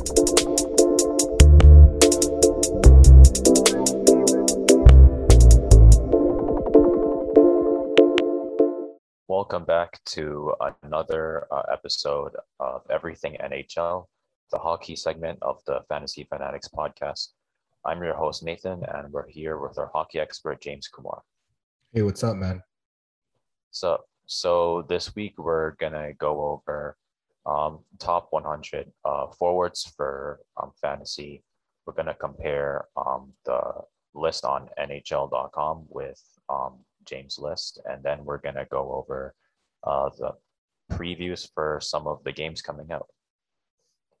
Welcome back to another uh, episode of Everything NHL, the hockey segment of the Fantasy Fanatics podcast. I'm your host, Nathan, and we're here with our hockey expert, James Kumar. Hey, what's up, man? So, so this week we're gonna go over um, top 100 uh, forwards for um, fantasy. We're gonna compare um, the list on NHL.com with um, James' list, and then we're gonna go over uh, the previews for some of the games coming out.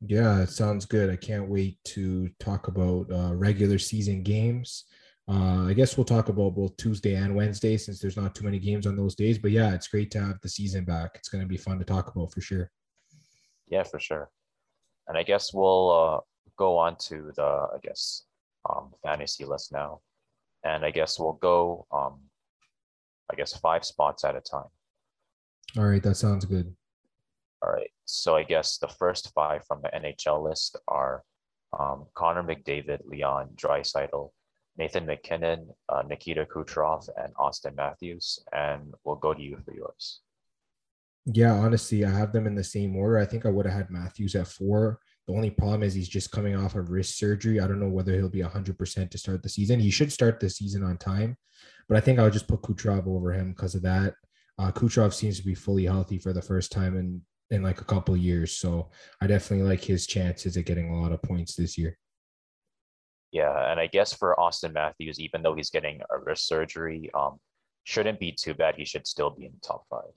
Yeah, it sounds good. I can't wait to talk about uh, regular season games. Uh, I guess we'll talk about both Tuesday and Wednesday since there's not too many games on those days. But yeah, it's great to have the season back. It's going to be fun to talk about for sure. Yeah, for sure. And I guess we'll uh, go on to the, I guess, um, fantasy list now. And I guess we'll go, um, I guess, five spots at a time. All right, that sounds good. All right. So I guess the first five from the NHL list are um, Connor McDavid, Leon Draisaitl, Nathan MacKinnon, uh, Nikita Kucherov, and Austin Matthews. And we'll go to you for yours. Yeah, honestly, I have them in the same order. I think I would have had Matthews at four. The only problem is he's just coming off of wrist surgery. I don't know whether he'll be 100% to start the season. He should start the season on time, but I think I'll just put Kucherov over him because of that. Uh, Kucherov seems to be fully healthy for the first time in in like a couple years, so I definitely like his chances at getting a lot of points this year. Yeah, and I guess for Austin Matthews, even though he's getting a wrist surgery, um, shouldn't be too bad. He should still be in the top five.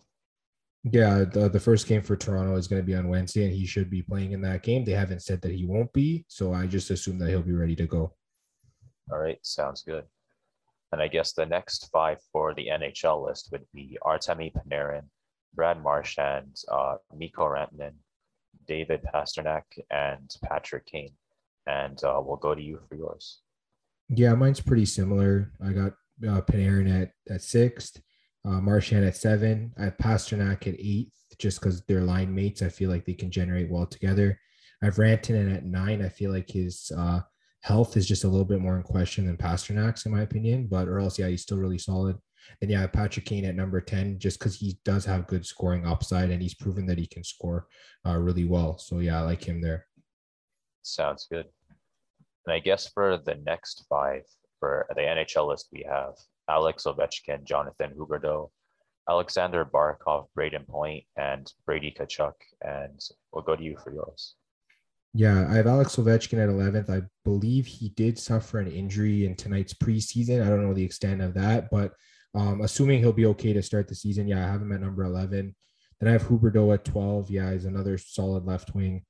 Yeah, the, the first game for Toronto is going to be on Wednesday, and he should be playing in that game. They haven't said that he won't be, so I just assume that he'll be ready to go. All right, sounds good. And I guess the next five for the NHL list would be Artemi Panarin, Brad Marchand, uh, Mikko Rantanen, David Pastrnak, and Patrick Kane. And uh, we'll go to you for yours. Yeah, mine's pretty similar. I got uh, Panarin at, at sixth, uh, at seven. I have Pastrnak at eighth, just because they're line mates. I feel like they can generate well together. I have Rantanen at nine. I feel like his uh, health is just a little bit more in question than Pastrnak's, in my opinion. But or else, yeah, he's still really solid. Then yeah, Patrick Kane at number 10, just because he does have good scoring upside and he's proven that he can score uh, really well. So yeah, I like him there. Sounds good. And I guess for the next five for the NHL list, we have Alex Ovechkin, Jonathan Huberdeau, Alexander Barkov, Brayden Point, and Brady Tkachuk. And we'll go to you for yours. Yeah, I have Alex Ovechkin at 11th. I believe he did suffer an injury in tonight's preseason. I don't know the extent of that, but um, assuming he'll be okay to start the season, yeah, I have him at number 11. Then I have Huberdeau at 12. Yeah, he's another solid left wing.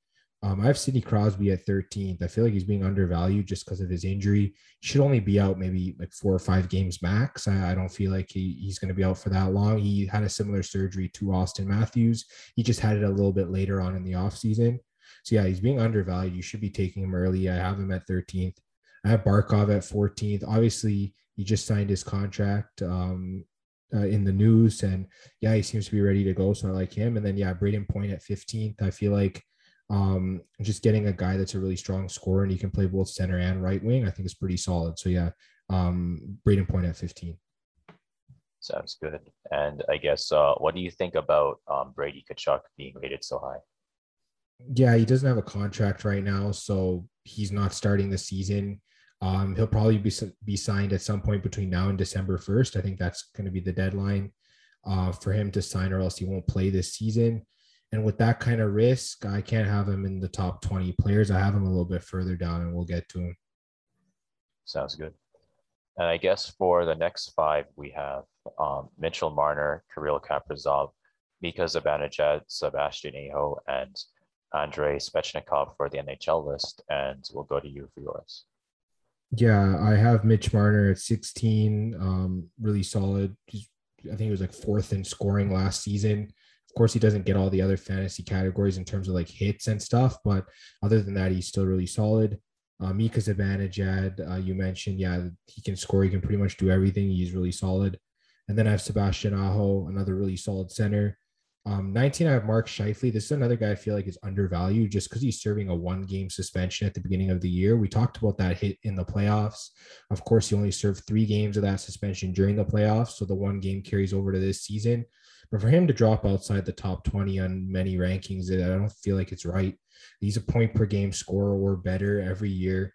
Um, I have Sidney Crosby at 13th. I feel like he's being undervalued just because of his injury. He should only be out maybe like four or five games max. I, I don't feel like he, he's going to be out for that long. He had a similar surgery to Austin Matthews. He just had it a little bit later on in the offseason. So yeah, he's being undervalued. You should be taking him early. I have him at 13th. I have Barkov at 14th. Obviously, he just signed his contract um, uh, in the news, and yeah, he seems to be ready to go. So I like him. And then yeah, Brayden Point at 15th. I feel like um, just getting a guy that's a really strong scorer and he can play both center and right wing, I think is pretty solid. So yeah, um, Brayden Point at 15. Sounds good. And I guess uh, what do you think about um, Brady Tkachuk being rated so high? Yeah, he doesn't have a contract right now, so he's not starting the season. Um, he'll probably be be signed at some point between now and December first. I think that's going to be the deadline uh, for him to sign, or else he won't play this season. And with that kind of risk, I can't have him in the top 20 players. I have him a little bit further down, and we'll get to him. Sounds good. And I guess for the next five, we have um, Mitchell Marner, Kirill Kaprizov, Mika Zibanejad, Sebastian Aho, and Andrei Svechnikov for the NHL list. And we'll go to you for yours. Yeah, I have Mitch Marner at 16. Um, really solid. I think he was like fourth in scoring last season. Of course, he doesn't get all the other fantasy categories in terms of like hits and stuff, but other than that, he's still really solid. Uh, Mika Zibanejad, uh, you mentioned, yeah, he can score. He can pretty much do everything. He's really solid. And then I have Sebastian Aho, another really solid center. Um, 19, I have Mark Scheifele. This is another guy I feel like is undervalued just because he's serving a one game suspension at the beginning of the year. We talked about that hit in the playoffs. Of course, he only served three games of that suspension during the playoffs. So the one game carries over to this season. But for him to drop outside the top 20 on many rankings, I don't feel like it's right. He's a point per game scorer or better every year.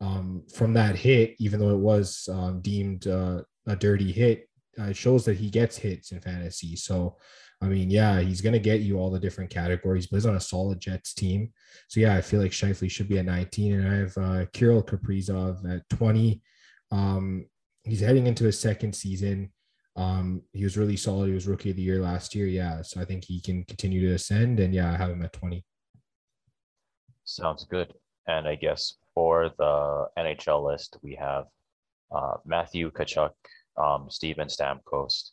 Um, from that hit, even though it was um, deemed uh, a dirty hit, uh, it shows that he gets hits in fantasy. So I mean, yeah, he's going to get you all the different categories, but he's on a solid Jets team. So, yeah, I feel like Scheifele should be at 19. And I have uh, Kirill Kaprizov at 20. Um, he's heading into his second season. Um, he was really solid. He was rookie of the year last year. Yeah. So I think he can continue to ascend. And yeah, I have him at 20. Sounds good. And I guess for the NHL list, we have uh, Matthew Tkachuk, um, Steven Stamkos,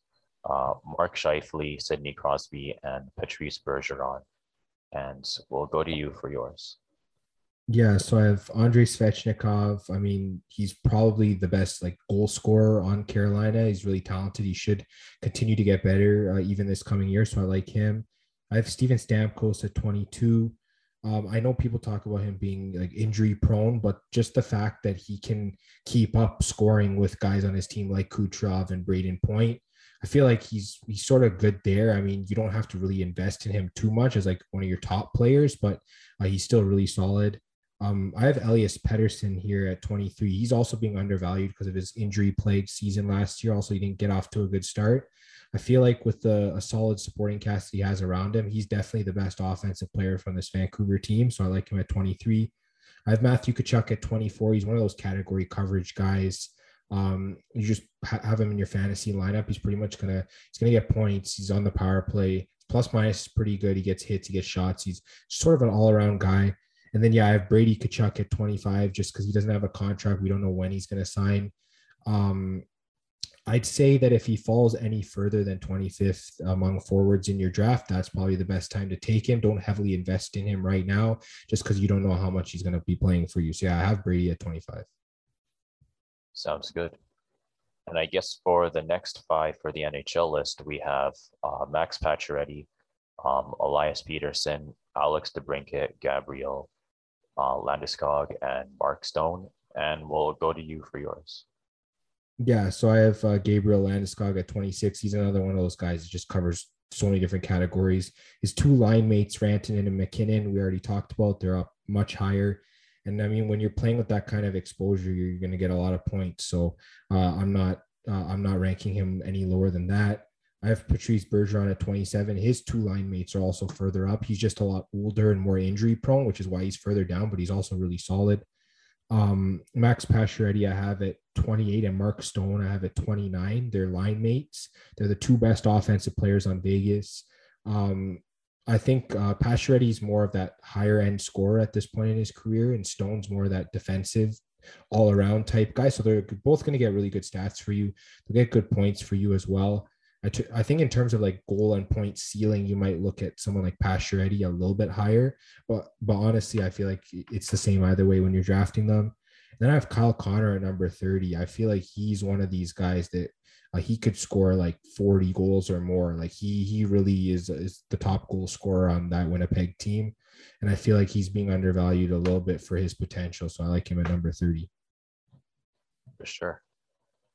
uh, Mark Scheifele, Sidney Crosby, and Patrice Bergeron. And we'll go to you for yours. Yeah, so I have Andrei Svechnikov. I mean, he's probably the best like goal scorer on Carolina. He's really talented. He should continue to get better uh, even this coming year. So I like him. I have Steven Stamkos at 22. Um, I know people talk about him being like injury prone, but just the fact that he can keep up scoring with guys on his team like Kucherov and Brayden Point, I feel like he's he's sort of good there. I mean, you don't have to really invest in him too much as like one of your top players, but uh, he's still really solid. Um, I have Elias Pettersson here at 23. He's also being undervalued because of his injury plagued season last year. Also, he didn't get off to a good start. I feel like with the, a solid supporting cast he has around him, he's definitely the best offensive player from this Vancouver team. So I like him at 23. I have Matthew Tkachuk at 24. He's one of those category coverage guys um, you just ha- have him in your fantasy lineup. He's pretty much gonna he's gonna get points. He's on the power play. Plus minus is pretty good. He gets hits, he gets shots. He's sort of an all around guy. And then yeah, I have Brady Tkachuk at 25 just because he doesn't have a contract. We don't know when he's gonna sign. Um, I'd say that if he falls any further than 25th among forwards in your draft, that's probably the best time to take him. Don't heavily invest in him right now just because you don't know how much he's going to be playing for you. So, yeah, I have Brady at 25. Sounds good. And I guess for the next five for the NHL list, we have uh, Max Pacioretty, um, Elias Pettersson, Alex DeBrincat, Gabriel uh, Landeskog, and Mark Stone. And we'll go to you for yours. Yeah, so I have uh, Gabriel Landeskog at 26. He's another one of those guys that just covers so many different categories. His two line mates, Rantanen and MacKinnon, we already talked about. They're up much higher. And I mean, when you're playing with that kind of exposure, you're going to get a lot of points. So uh, I'm not uh, I'm not ranking him any lower than that. I have Patrice Bergeron at 27. His two line mates are also further up. He's just a lot older and more injury prone, which is why he's further down, but he's also really solid. Um, Max Pacioretty, I have at 28, and Mark Stone, I have at 29. They're line mates. They're the two best offensive players on Vegas. Um, I think uh, is more of that higher end scorer at this point in his career, and Stone's more of that defensive, all around type guy. So they're both going to get really good stats for you. They'll get good points for you as well. I, t- I think in terms of like goal and point ceiling, you might look at someone like Pacioretty a little bit higher, but but honestly, I feel like it's the same either way when you're drafting them. And then I have Kyle Connor at number 30. I feel like he's one of these guys that uh, he could score like 40 goals or more. Like he he really is is the top goal scorer on that Winnipeg team, and I feel like he's being undervalued a little bit for his potential. So I like him at number 30. For sure.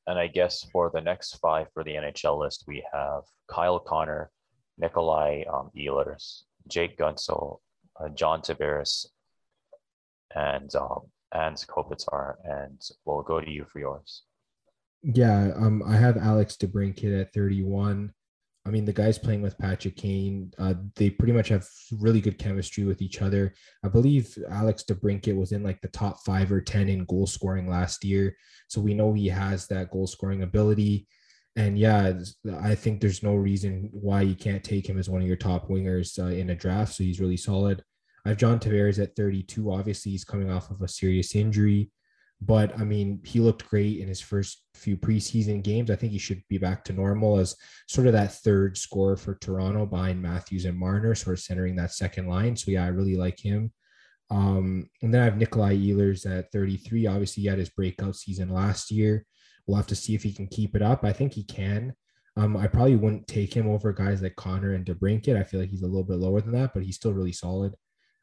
And I guess for the next five for the NHL list, we have Kyle Connor, Nikolai um, Ehlers, Jake Guentzel, uh, John Tavares, and um, and Kopitar. And we'll go to you for yours. Yeah, um, I have Alex DeBrincat at 31. I mean, the guys playing with Patrick Kane, uh, they pretty much have really good chemistry with each other. I believe Alex DeBrincat was in like the top five or 10 in goal scoring last year. So we know he has that goal scoring ability. And yeah, I think there's no reason why you can't take him as one of your top wingers uh, in a draft. So he's really solid. I have John Tavares at 32. Obviously, he's coming off of a serious injury. But I mean, he looked great in his first few preseason games. I think he should be back to normal as sort of that third scorer for Toronto behind Matthews and Marner, sort of centering that second line. So yeah, I really like him. Um, and then I have Nikolai Ehlers at 33. Obviously, he had his breakout season last year. We'll have to see if he can keep it up. I think he can. Um, I probably wouldn't take him over guys like Connor and DeBrincat. I feel like he's a little bit lower than that, but he's still really solid.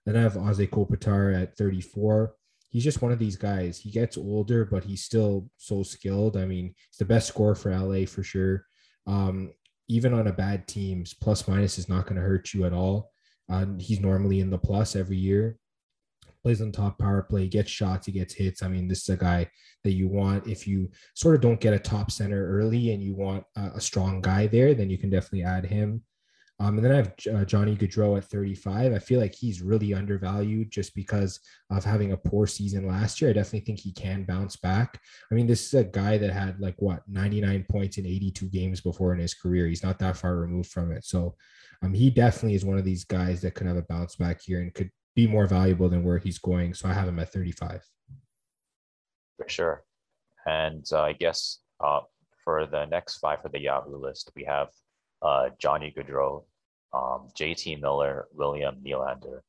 Then I have Anze Kopitar at 34. He's just one of these guys. He gets older, but he's still so skilled. I mean, he's the best scorer for LA for sure. Um, even on a bad teams, plus minus is not going to hurt you at all. Uh, he's normally in the plus every year plays on top power play, gets shots, he gets hits. I mean, this is a guy that you want. If you sort of don't get a top center early and you want a, a strong guy there, then you can definitely add him. Um, and then I have uh, Johnny Gaudreau at 35. I feel like he's really undervalued just because of having a poor season last year. I definitely think he can bounce back. I mean, this is a guy that had like what 99 points in 82 games before in his career. He's not that far removed from it. So um, he definitely is one of these guys that could have a bounce back here and could be more valuable than where he's going. So I have him at 35. For sure. And uh, I guess uh, for the next five for the Yahoo list, we have uh, Johnny Gaudreau, um, JT Miller, William Nylander,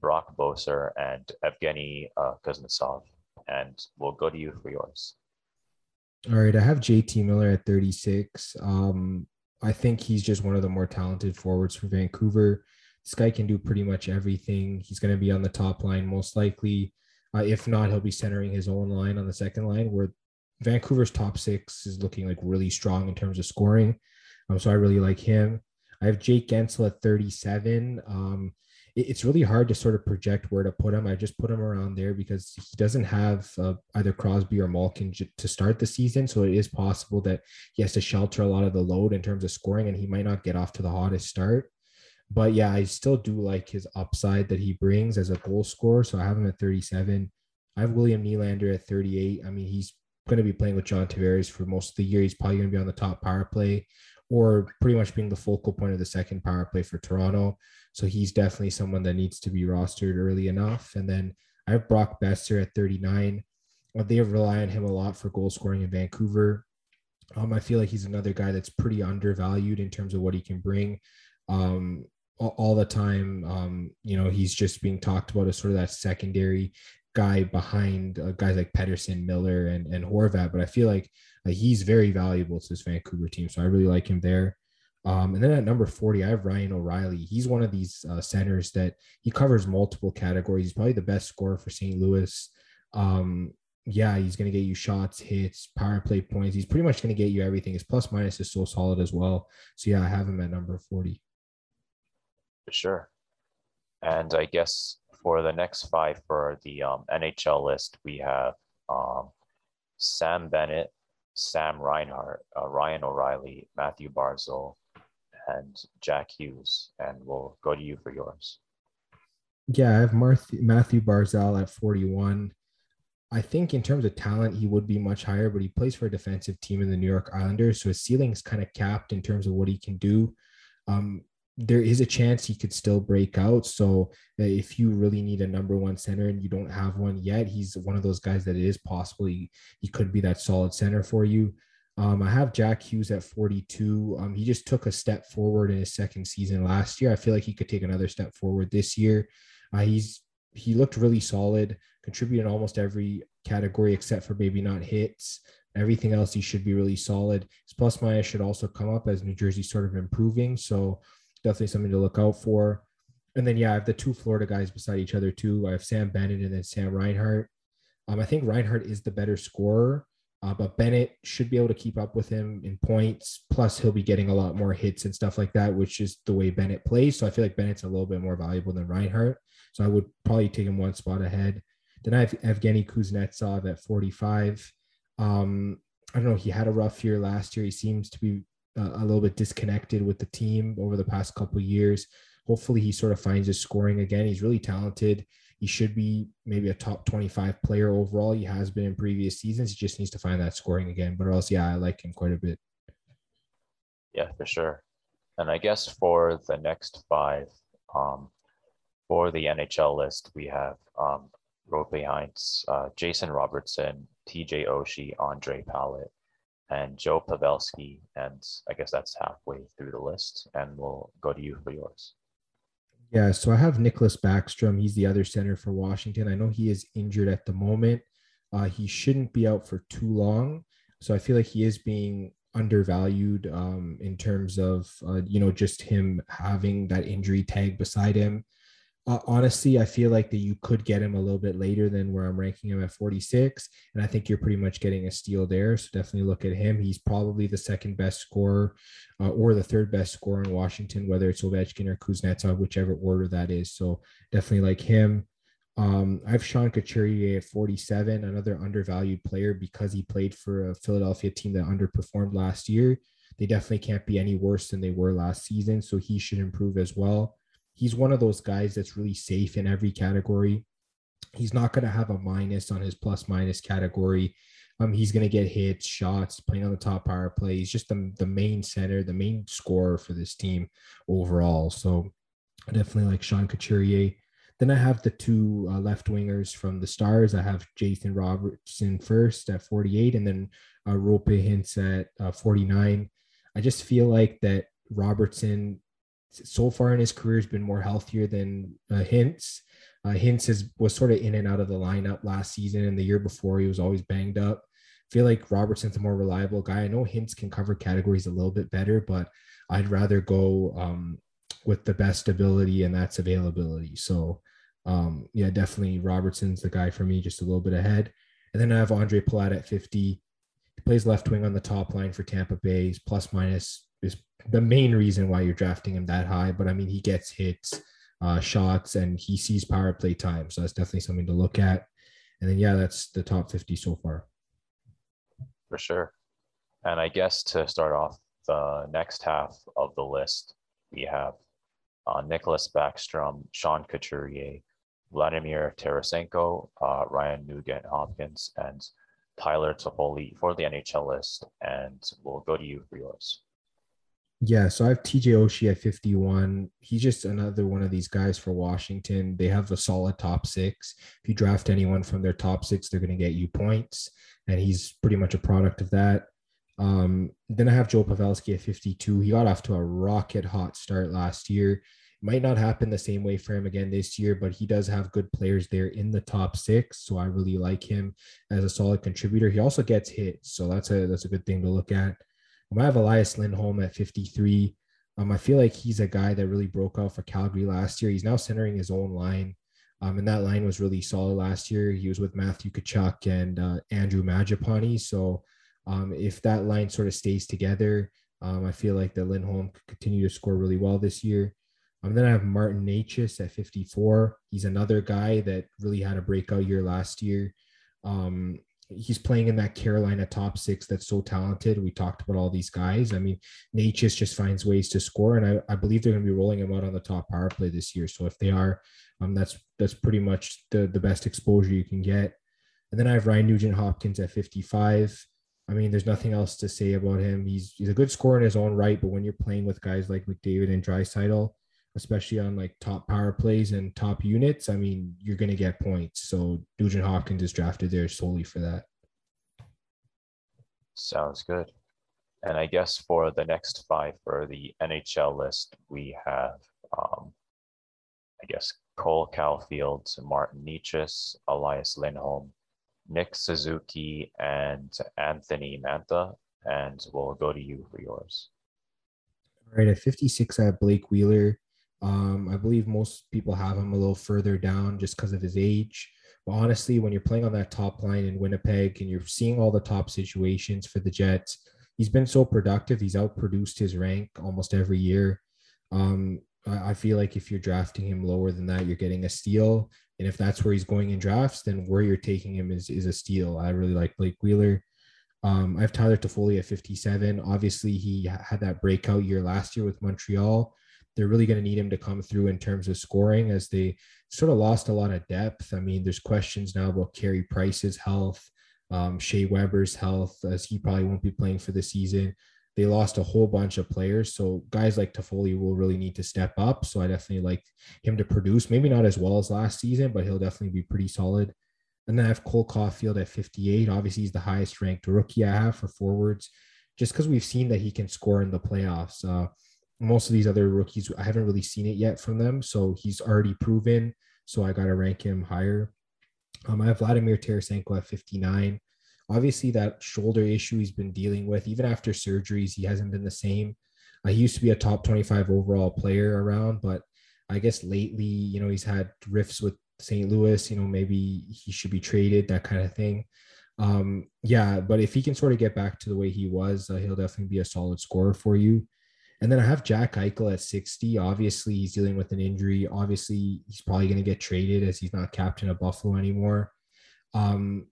Brock Boeser, and Evgeny uh, Kuznetsov. And we'll go to you for yours. All right. I have JT Miller at 36. Um, I think he's just one of the more talented forwards for Vancouver. This guy can do pretty much everything. He's going to be on the top line most likely. Uh, if not, he'll be centering his own line on the second line, where Vancouver's top six is looking like really strong in terms of scoring. Um, so I really like him. I have Jake Guentzel at 37. Um, it, it's really hard to sort of project where to put him. I just put him around there because he doesn't have uh, either Crosby or Malkin j- to start the season. So it is possible that he has to shelter a lot of the load in terms of scoring, and he might not get off to the hottest start. But yeah, I still do like his upside that he brings as a goal scorer. So I have him at 37. I have William Nylander at 38. I mean, he's going to be playing with John Tavares for most of the year. He's probably going to be on the top power play or pretty much being the focal point of the second power play for Toronto. So he's definitely someone that needs to be rostered early enough. And then I have Brock Boeser at 39. They rely on him a lot for goal scoring in Vancouver. Um, I feel like he's another guy that's pretty undervalued in terms of what he can bring. Um, all, the time. Um, you know, he's just being talked about as sort of that secondary guy behind uh, guys like Pettersson, Miller, and and Horvat. But I feel like uh, he's very valuable to this Vancouver team, so I really like him there. Um, and then at number 40, I have Ryan O'Reilly. He's one of these uh, centers that he covers multiple categories. He's probably the best scorer for St. Louis. Um, yeah, he's going to get you shots, hits, power play points. He's pretty much going to get you everything. His plus minus is so solid as well. So yeah, I have him at number 40. For sure. And I guess for the next five for the um, NHL list, we have um, Sam Bennett, Sam Reinhart, uh, Ryan O'Reilly, Matthew Barzal, and Jack Hughes. And we'll go to you for yours. Yeah, I have Matthew Barzal at 41. I think in terms of talent, he would be much higher, but he plays for a defensive team in the New York Islanders. So his ceiling is kind of capped in terms of what he can do. Um, there is a chance he could still break out. So uh, if you really need a number one center and you don't have one yet, he's one of those guys that it is possible he, could be that solid center for you. Um, I have Jack Hughes at 42. Um, he just took a step forward in his second season last year. I feel like he could take another step forward this year. Uh, he's he looked really solid, contributed almost every category except for maybe not hits. Everything else, he should be really solid. His plus minus should also come up as New Jersey sort of improving. So definitely something to look out for. And then yeah, I have the two Florida guys beside each other too. I have Sam Bennett and then Sam Reinhart. Um, I think Reinhart is the better scorer, uh, but Bennett should be able to keep up with him in points. Plus, he'll be getting a lot more hits and stuff like that, which is the way Bennett plays. So I feel like Bennett's a little bit more valuable than Reinhart. So I would probably take him one spot ahead. Then I have Evgeny Kuznetsov at 45. Um, I don't know. He had a rough year last year. He seems to be uh, a little bit disconnected with the team over the past couple years. Hopefully, he sort of finds his scoring again. He's really talented. He should be maybe a top 25 player overall. He has been in previous seasons. He just needs to find that scoring again. But else, yeah, I like him quite a bit. Yeah, for sure. And I guess for the next five, um, for the NHL list, we have um, Roope Hintz, uh, Jason Robertson, TJ Oshie, Andre Palat, and Joe Pavelski. And I guess that's halfway through the list. And we'll go to you for yours. Yeah, so I have Nicklas Backstrom. He's the other center for Washington. I know he is injured at the moment. Uh, he shouldn't be out for too long. So I feel like he is being undervalued um, in terms of uh, you know just him having that injury tag beside him. Uh, honestly, I feel like that you could get him a little bit later than where I'm ranking him at 46, and I think you're pretty much getting a steal there. So definitely look at him. He's probably the second best scorer uh, or the third best scorer in Washington, whether it's Ovechkin or Kuznetsov, whichever order that is. So definitely like him. Um, I have Sean Couturier at 47, another undervalued player because he played for a Philadelphia team that underperformed last year. They definitely can't be any worse than they were last season, so he should improve as well. He's one of those guys that's really safe in every category. He's not going to have a minus on his plus minus category. Um, he's going to get hits, shots, playing on the top power play. He's just the, the main center, the main scorer for this team overall. So definitely like Sean Couturier. Then I have the two uh, left wingers from the Stars. I have Jason Robertson first at 48, and then uh, Roope Hintz at uh, 49. I just feel like that Robertson, so far in his career, has been more healthier than uh, Hintz. Uh, Hintz has, was sort of in and out of the lineup last season, and the year before he was always banged up. I feel like Robertson's a more reliable guy. I know Hintz can cover categories a little bit better, but I'd rather go um, with the best ability, and that's availability. So um, yeah, definitely Robertson's the guy for me, just a little bit ahead. And then I have Andre Palat at 50. He plays left wing on the top line for Tampa Bay. Plus minus is the main reason why you're drafting him that high. But I mean, he gets hits, uh, shots, and he sees power play time. So that's definitely something to look at. And then, yeah, that's the top 50 so far. For sure. And I guess to start off the next half of the list, we have uh, Nicklas Backstrom, Sean Couturier, Vladimir Tarasenko, uh, Ryan Nugent Hopkins, and Tyler Toffoli for the NHL list. And we'll go to you for yours. Yeah, so I have TJ Oshie at 51. He's just another one of these guys for Washington. They have a solid top six. If you draft anyone from their top six, they're going to get you points. And he's pretty much a product of that. Um, then I have Joe Pavelski at 52. He got off to a rocket hot start last year might not happen the same way for him again this year, but he does have good players there in the top six. So I really like him as a solid contributor. He also gets hits, so that's a that's a good thing to look at. Um, I have Elias Lindholm at 53. Um, I feel like he's a guy that really broke out for Calgary last year. He's now centering his own line. Um, and that line was really solid last year. He was with Matthew Tkachuk and uh, Andrew Mangiapane. So um, if that line sort of stays together, um, I feel like that Lindholm could continue to score really well this year. Um, then I have Martin Necas at 54. He's another guy that really had a breakout year last year. Um, he's playing in that Carolina top six that's so talented. We talked about all these guys. I mean, Necas just finds ways to score, and I, I believe they're going to be rolling him out on the top power play this year. So if they are, um, that's that's pretty much the the best exposure you can get. And then I have Ryan Nugent Hopkins at 55. I mean, there's nothing else to say about him. He's he's a good scorer in his own right, but when you're playing with guys like McDavid and Draisaitl, especially on like top power plays and top units, I mean, you're going to get points. So Nugent Hopkins is drafted there solely for that. Sounds good. And I guess for the next five for the NHL list, we have, um, I guess, Cole Caufield, Martin Necas, Elias Lindholm, Nick Suzuki, and Anthony Mantha. And we'll go to you for yours. All right, at 56, I have Blake Wheeler. Um, I believe most people have him a little further down just because of his age. But honestly, when you're playing on that top line in Winnipeg and you're seeing all the top situations for the Jets, he's been so productive. He's outproduced his rank almost every year. Um, I, I feel like if you're drafting him lower than that, you're getting a steal. And if that's where he's going in drafts, then where you're taking him is, is a steal. I really like Blake Wheeler. Um, I have Tyler Toffoli at 57. Obviously, he had that breakout year last year with Montreal they're really going to need him to come through in terms of scoring as they sort of lost a lot of depth. I mean, there's questions now about Carey Price's health, um, Shea Weber's health, as he probably won't be playing for the season. They lost a whole bunch of players. So guys like Toffoli will really need to step up. So I definitely like him to produce, maybe not as well as last season, but he'll definitely be pretty solid. And then I have Cole Caufield at 58. Obviously, he's the highest ranked rookie I have for forwards, just because we've seen that he can score in the playoffs. Uh, most of these other rookies, I haven't really seen it yet from them. So he's already proven. So I got to rank him higher. Um, I have Vladimir Tarasenko at 59. obviously that shoulder issue he's been dealing with, even after surgeries, he hasn't been the same. Uh, he used to be a top 25 overall player around, but I guess lately, you know, he's had rifts with St. Louis, you know, maybe he should be traded, that kind of thing. Um, yeah, but if he can sort of get back to the way he was, uh, he'll definitely be a solid scorer for you. And then I have Jack Eichel at 60. Obviously, he's dealing with an injury. Obviously, he's probably going to get traded as he's not captain of Buffalo anymore. Um,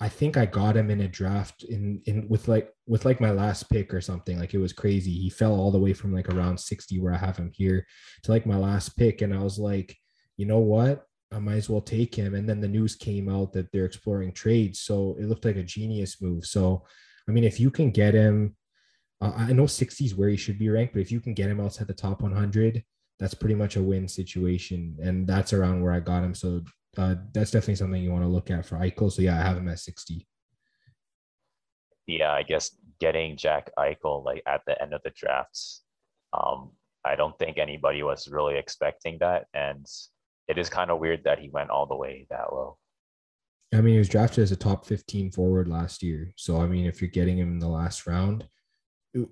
I think I got him in a draft in in with like with like my last pick or something. Like it was crazy. He fell all the way from like around 60 where I have him here to like my last pick. And I was like, you know what? I might as well take him. And then the news came out that they're exploring trades. So it looked like a genius move. So I mean, if you can get him, uh, I know 60 is where he should be ranked, but if you can get him outside the top 100, that's pretty much a win situation. And that's around where I got him. So uh, that's definitely something you want to look at for Eichel. So yeah, I have him at 60. Yeah, I guess getting Jack Eichel like at the end of the drafts, um, I don't think anybody was really expecting that, and it is kind of weird that he went all the way that low. I mean, he was drafted as a top 15 forward last year. So I mean, if you're getting him in the last round,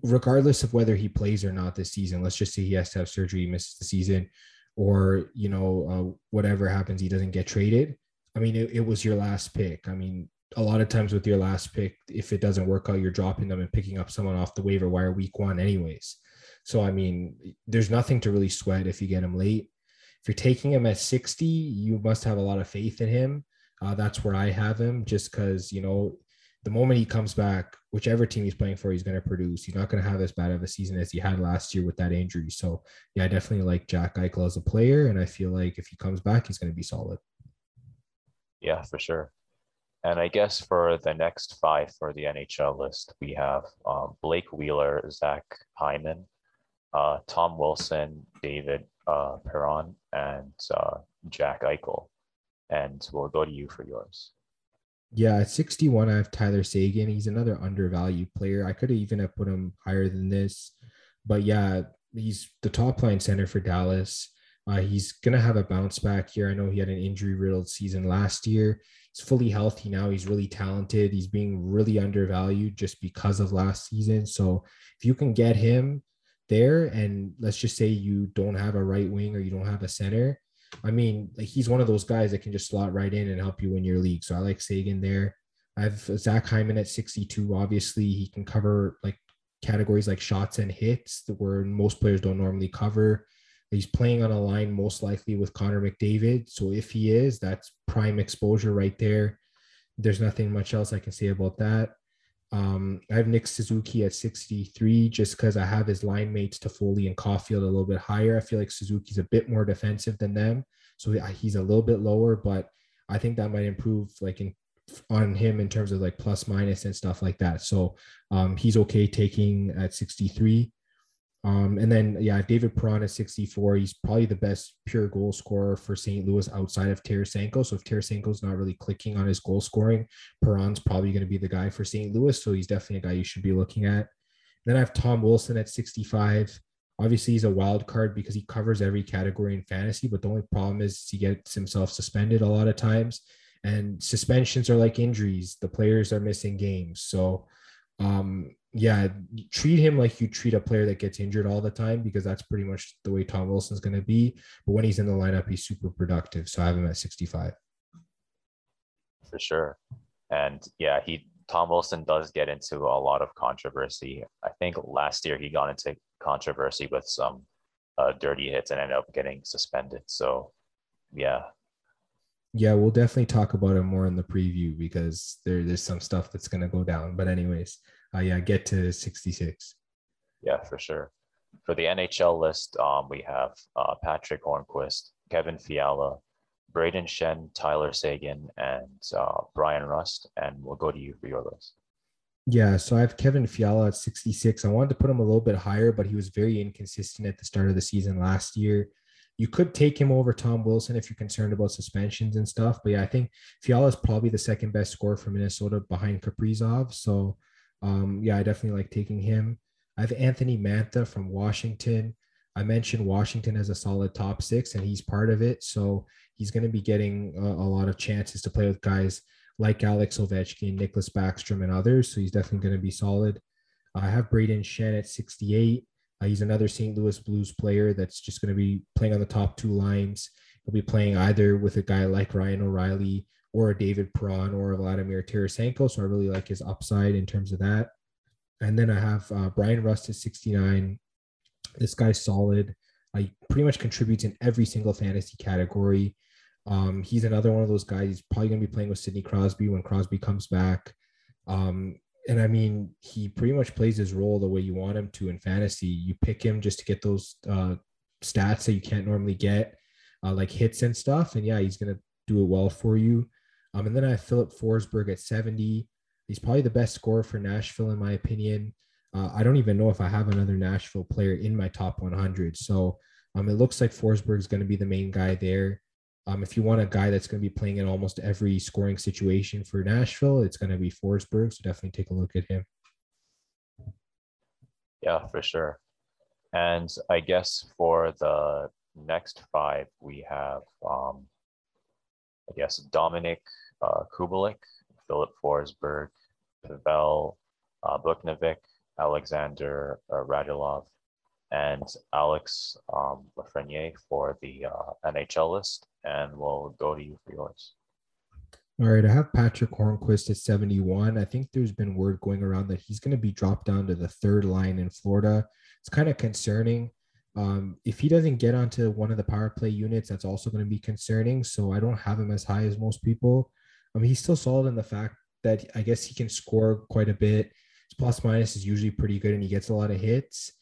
regardless of whether he plays or not this season, let's just say he has to have surgery, he misses the season or you know uh, whatever happens he doesn't get traded i mean it, it was your last pick. I mean a lot of times with your last pick if it doesn't work out you're dropping them and picking up someone off the waiver wire week one anyways. So i mean there's nothing to really sweat if you get him late. If you're taking him at 60 you must have a lot of faith in him. Uh, that's where i have him just because you know the moment he comes back, whichever team he's playing for, he's going to produce. He's not going to have as bad of a season as he had last year with that injury. So, yeah, I definitely like Jack Eichel as a player. And I feel like if he comes back, he's going to be solid. Yeah, for sure. And I guess for the next five for the NHL list, we have um, Blake Wheeler, Zach Hyman, uh, Tom Wilson, David uh, Perron, and uh, Jack Eichel. And we'll go to you for yours. Yeah, at 61, I have Tyler Seguin. He's another undervalued player. I could have even have put him higher than this. But yeah, he's the top line center for Dallas. Uh, he's going to have a bounce back here. I know he had an injury riddled season last year. He's fully healthy now. He's really talented. He's being really undervalued just because of last season. So if you can get him there, and let's just say you don't have a right wing or you don't have a center, I mean, like he's one of those guys that can just slot right in and help you win your league. So I like Seguin there. I have Zach Hyman at 62. Obviously, he can cover like categories like shots and hits that where most players don't normally cover. He's playing on a line most likely with Connor McDavid. So if he is, that's prime exposure right there. There's nothing much else I can say about that. Um, I have Nick Suzuki at 63 just because I have his line mates Toffoli and Caufield a little bit higher. I feel like Suzuki's a bit more defensive than them. So he's a little bit lower, but I think that might improve like in on him in terms of like plus minus and stuff like that. So um, he's okay taking at 63. Um, and then, yeah, David Perron at 64. He's probably the best pure goal scorer for St. Louis outside of Tarasenko. So if Tarasenko's not really clicking on his goal scoring, Perron's probably going to be the guy for St. Louis. So he's definitely a guy you should be looking at. Then I have Tom Wilson at 65. Obviously, he's a wild card because he covers every category in fantasy. But the only problem is he gets himself suspended a lot of times. And suspensions are like injuries. The players are missing games. So um, yeah, treat him like you treat a player that gets injured all the time because that's pretty much the way Tom Wilson's going to be. But when he's in the lineup, he's super productive. So I have him at 65. For sure. And yeah, he Tom Wilson does get into a lot of controversy. I think last year he got into controversy with some uh, dirty hits and ended up getting suspended. So yeah. Yeah, we'll definitely talk about it more in the preview because there, there's some stuff that's going to go down. But anyways, uh, yeah, get to 66. Yeah, for sure. For the NHL list, um, we have uh, Patric Hornqvist, Kevin Fiala, Brayden Schenn, Tyler Seguin, and uh, Bryan Rust. And we'll go to you for your list. Yeah, so I have Kevin Fiala at 66. I wanted to put him a little bit higher, but he was very inconsistent at the start of the season last year. You could take him over Tom Wilson if you're concerned about suspensions and stuff. But yeah, I think Fiala is probably the second best scorer for Minnesota behind Kaprizov. So um, yeah, I definitely like taking him. I have Anthony Mantha from Washington. I mentioned Washington as a solid top six, and he's part of it. So he's going to be getting a, a, lot of chances to play with guys like Alex Ovechkin, Nicklas Backstrom, and others. So he's definitely going to be solid. I have Brayden Schenn at 68. Uh, he's another St. Louis Blues player that's just going to be playing on the top two lines. He'll be playing either with a guy like Ryan O'Reilly or a David Perron or a Vladimir Tarasenko. So I really like his upside in terms of that. And then I have uh, Bryan Rust at 69. This guy's solid. He pretty much contributes in every single fantasy category. Um, he's another one of those guys. He's probably going to be playing with Sidney Crosby when Crosby comes back. Um, and I mean, he pretty much plays his role the way you want him to in fantasy. You pick him just to get those uh, stats that you can't normally get, uh, like hits and stuff. And yeah, he's going to do it well for you. Um, and then I have Filip Forsberg at 70. He's probably the best scorer for Nashville, in my opinion. Uh, I don't even know if I have another Nashville player in my top 100. So um, it looks like Forsberg is going to be the main guy there. Um, if you want a guy that's going to be playing in almost every scoring situation for Nashville, it's going to be Forsberg. So definitely take a look at him. Yeah, for sure. And I guess for the next five, we have, um, I guess, Dominik uh, Kubalik, Filip Forsberg, Pavel uh, Alexander uh, Radulov, and Alex um, Lafreniere for the uh, NHL list, and we'll go to you for yours. All right, I have Patrick Hornqvist at 71. I think there's been word going around that he's going to be dropped down to the third line in Florida. It's kind of concerning. Um, if he doesn't get onto one of the power play units, that's also going to be concerning. So I don't have him as high as most people. I mean, he's still solid in the fact that I guess he can score quite a bit. His plus minus is usually pretty good and he gets a lot of hits.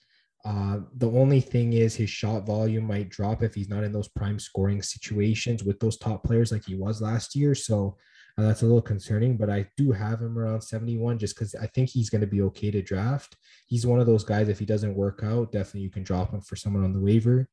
Uh, the only thing is his shot volume might drop if he's not in those prime scoring situations with those top players like he was last year. So uh, that's a little concerning, but I do have him around 71 just because I think he's going to be okay to draft. He's one of those guys, if he doesn't work out, definitely you can drop him for someone on the waiver.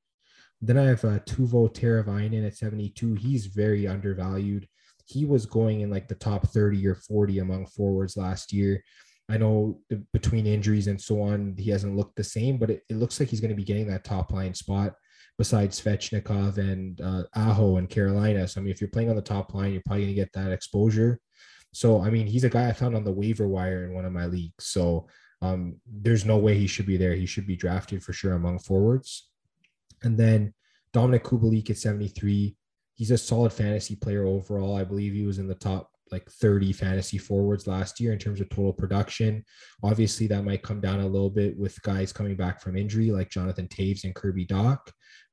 Then I have uh, Teuvo Teravainen at 72. He's very undervalued. He was going in like the top 30 or 40 among forwards last year. I know between injuries and so on, he hasn't looked the same, but it, it looks like he's going to be getting that top line spot besides Svechnikov and uh, Aho and Carolina. So, I mean, if you're playing on the top line, you're probably going to get that exposure. So, I mean, he's a guy I found on the waiver wire in one of my leagues. So, um, there's no way he should be there. He should be drafted for sure among forwards. And then Dominik Kubalik at 73. He's a solid fantasy player overall. I believe he was in the top like 30 fantasy forwards last year in terms of total production. Obviously, that might come down a little bit with guys coming back from injury like Jonathan Toews and Kirby Dach.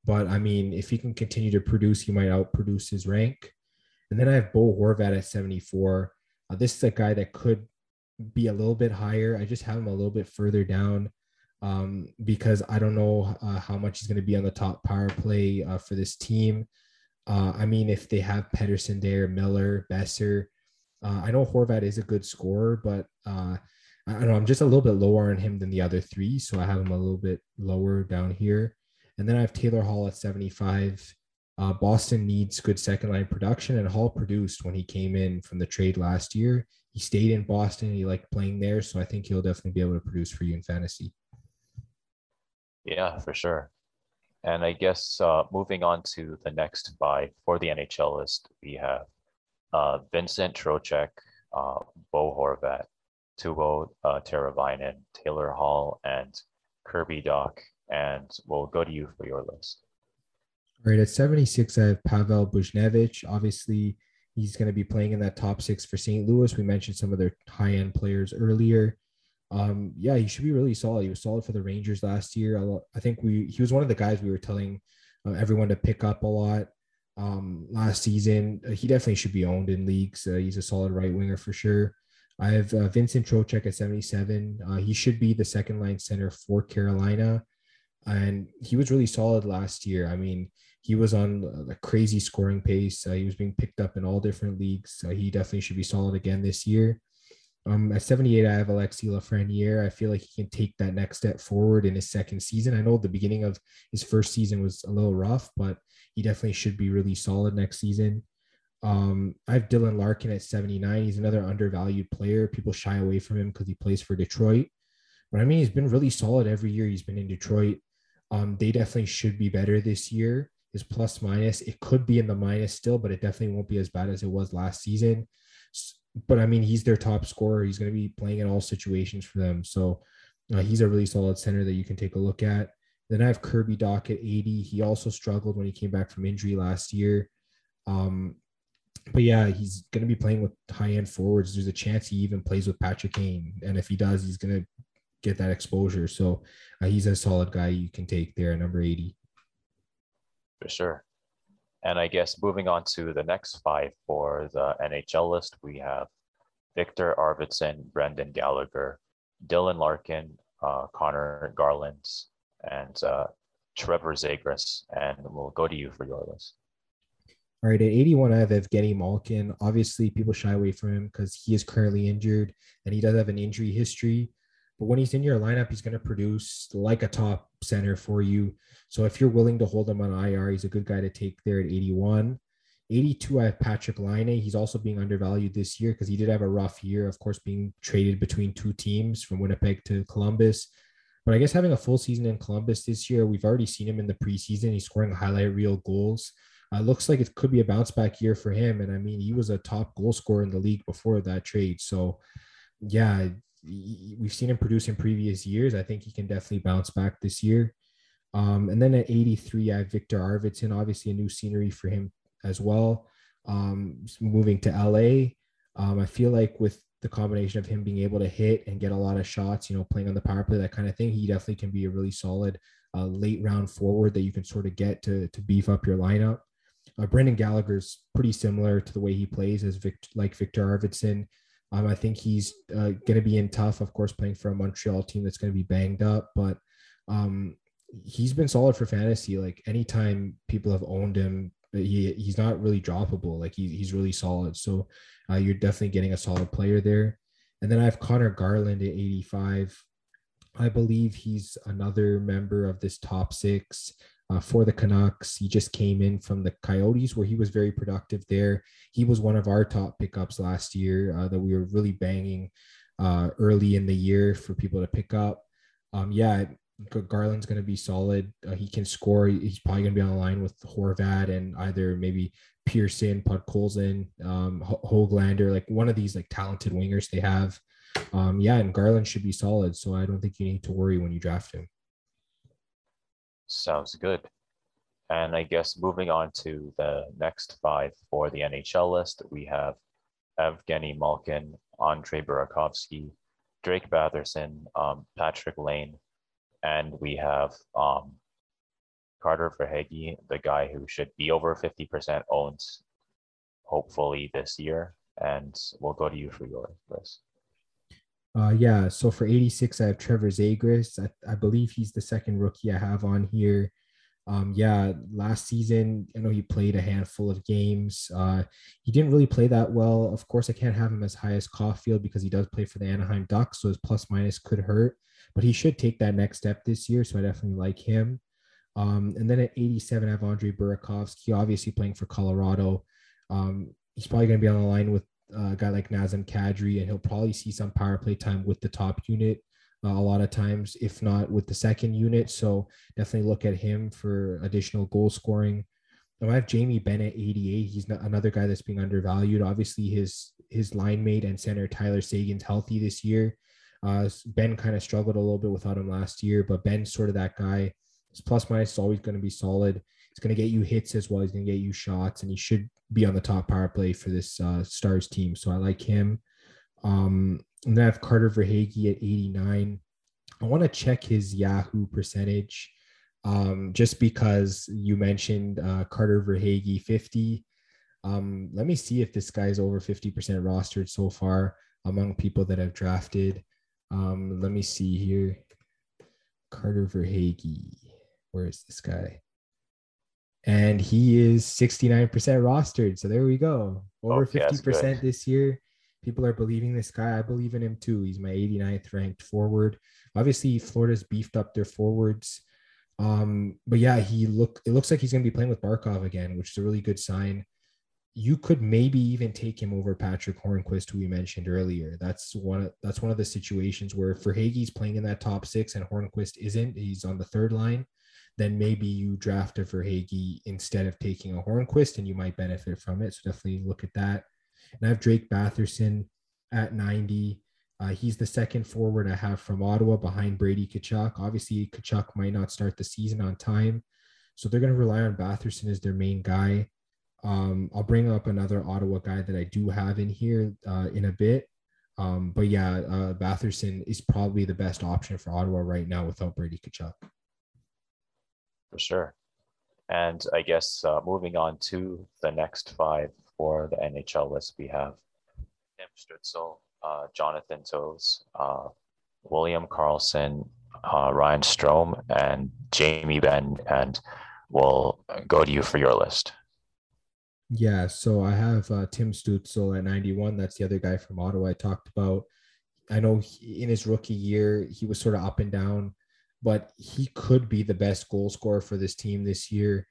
But I mean, if he can continue to produce, he might outproduce his rank. And then I have Bo Horvat at 74. Uh, this is a guy that could be a little bit higher. I just have him a little bit further down um, because I don't know uh, how much he's going to be on the top power play uh, for this team. Uh, I mean, if they have Pettersson there, Miller, Boeser, uh, I know Horvat is a good scorer, but uh, I don't know. I'm just a little bit lower on him than the other three, so I have him a little bit lower down here. And then I have Taylor Hall at 75. Uh, Boston needs good second line production, and Hall produced when he came in from the trade last year. He stayed in Boston. He liked playing there, so I think he'll definitely be able to produce for you in fantasy. Yeah, for sure. And I guess uh, moving on to the next buy for the NHL list, we have uh, Vincent Trocheck, uh, Bo Horvat, uh, Teravainen, Taylor Hall, and Kirby Dach. And we'll go to you for your list. All right, at 76, I have Pavel Buchnevich. Obviously, he's going to be playing in that top six for St. Louis. We mentioned some of their high end players earlier. Um, yeah, he should be really solid. He was solid for the Rangers last year. I think we he was one of the guys we were telling uh, everyone to pick up a lot um, last season. Uh, he definitely should be owned in leagues. Uh, he's a solid right winger for sure. I have uh, Vincent Trocheck at 77. Uh, he should be the second line center for Carolina. And he was really solid last year. I mean, he was on a crazy scoring pace. Uh, he was being picked up in all different leagues. he definitely should be solid again this year. Um, at 78, I have Alexi Lafreniere. I feel like he can take that next step forward in his second season. I know the beginning of his first season was a little rough, but he definitely should be really solid next season. Um, I have Dylan Larkin at 79. He's another undervalued player. People shy away from him because he plays for Detroit. But I mean, he's been really solid every year he's been in Detroit. Um, they definitely should be better this year. His plus minus, it could be in the minus still, but it definitely won't be as bad as it was last season. But I mean, he's their top scorer. He's going to be playing in all situations for them. So uh, he's a really solid center that you can take a look at. Then I have Kirby Dach at 80. He also struggled when he came back from injury last year. Um, but yeah, he's going to be playing with high end forwards. There's a chance he even plays with Patrick Kane. And if he does, he's going to get that exposure. So uh, he's a solid guy you can take there at number 80. For sure. And I guess moving on to the next five for the NHL list, we have Viktor Arvidsson, Brendan Gallagher, Dylan Larkin, uh, Conor Garland, and uh, Trevor Zegras. And we'll go to you for your list. All right, at 81, I have Evgeny Malkin. Obviously, people shy away from him because he is currently injured and he does have an injury history. But when he's in your lineup, he's going to produce like a top center for you. So if you're willing to hold him on IR, he's a good guy to take there at 81. 82, I have Patrik Laine. He's also being undervalued this year because he did have a rough year, of course, being traded between two teams from Winnipeg to Columbus. But I guess having a full season in Columbus this year, we've already seen him in the preseason. He's scoring highlight reel goals. Uh, looks like it could be a bounce back year for him. And I mean, he was a top goal scorer in the league before that trade. So, yeah, we've seen him produce in previous years. I think he can definitely bounce back this year. Um, and then at 83, I have Viktor Arvidsson, obviously a new scenery for him as well. Um, moving to LA, um, I feel like with the combination of him being able to hit and get a lot of shots, you know, playing on the power play, that kind of thing, he definitely can be a really solid uh, late round forward that you can sort of get to, to beef up your lineup. Uh, Brendan Gallagher's pretty similar to the way he plays as Viktor, like Viktor Arvidsson. Um, I think he's uh, going to be in tough, of course, playing for a Montreal team that's going to be banged up, but um, he's been solid for fantasy. Like anytime people have owned him, he he's not really droppable. Like he, he's really solid. So uh, you're definitely getting a solid player there. And then I have Conor Garland at 85. I believe he's another member of this top six uh, for the Canucks. He just came in from the Coyotes, where he was very productive there. He was one of our top pickups last year uh, that we were really banging uh, early in the year for people to pick up. Um, yeah, Garland's going to be solid. Uh, he can score. He's probably going to be on the line with Horvat and either maybe Pearson, Podkolzin, um, Hoglander, like one of these like talented wingers they have. Um, yeah, and Garland should be solid. So I don't think you need to worry when you draft him. Sounds good. And I guess moving on to the next five for the NHL list, we have Evgeny Malkin, Andre Burakovsky, Drake Batherson, um, Patrik Laine, and we have um, Carter Verhaeghe, the guy who should be over 50% owned hopefully this year. And we'll go to you for your list. Uh, yeah, so for 86, I have Trevor Zegras. I, I believe he's the second rookie I have on here. Um, yeah, last season, I know he played a handful of games. Uh, he didn't really play that well. Of course, I can't have him as high as Caufield because he does play for the Anaheim Ducks, so his plus minus could hurt. But he should take that next step this year, so I definitely like him. Um, and then at 87, I have Andre Burakovsky, obviously playing for Colorado. Um, he's probably going to be on the line with a guy like Nazem Kadri, and he'll probably see some power play time with the top unit uh, a lot of times, if not with the second unit. So definitely look at him for additional goal scoring. Now I have Jamie Bennett, 88. He's another guy that's being undervalued. Obviously, his his line mate and center Tyler Seguin's healthy this year. Uh, Benn kind of struggled a little bit without him last year, but Benn's sort of that guy. His plus minus is always going to be solid. He's going to get you hits as well. He's going to get you shots, and he should be on the top power play for this uh, Stars team. So I like him. Um, and then I have Carter Verhaeghe at 89. I want to check his Yahoo percentage um, just because you mentioned uh, Carter Verhaeghe 50. Um, let me see if this guy's over 50% rostered so far among people that I've drafted. Um, let me see here. Carter Verhaeghe. Where is this guy? And he is 69% rostered. So there we go. Over okay, 50% this year. People are believing this guy. I believe in him too. He's my 89th ranked forward. Obviously, Florida's beefed up their forwards. Um, but yeah, he look it looks like he's gonna be playing with Barkov again, which is a really good sign. You could maybe even take him over Patric Hornqvist, who we mentioned earlier. That's one of that's one of the situations where for Verhaeghe's playing in that top six and Hornqvist isn't. He's on the third line then maybe you draft a Verhaeghe instead of taking a Hornqvist and you might benefit from it. So definitely look at that. And I have Drake Batherson at 90. Uh, he's the second forward I have from Ottawa behind Brady Tkachuk. Obviously, Tkachuk might not start the season on time, so they're going to rely on Batherson as their main guy. Um, I'll bring up another Ottawa guy that I do have in here uh, in a bit. Um, but yeah, uh, Batherson is probably the best option for Ottawa right now without Brady Tkachuk. For sure. And I guess uh, moving on to the next five for the NHL list, we have Tim Stützle, uh, Jonathan Toews, uh, William Karlsson, uh, Ryan Strome, and Jamie Benn. And we'll go to you for your list. Yeah, so I have uh, Tim Stützle at 91. That's the other guy from Ottawa I talked about. I know he, in his rookie year, he was sort of up and down, but he could be the best goal scorer for this team this year.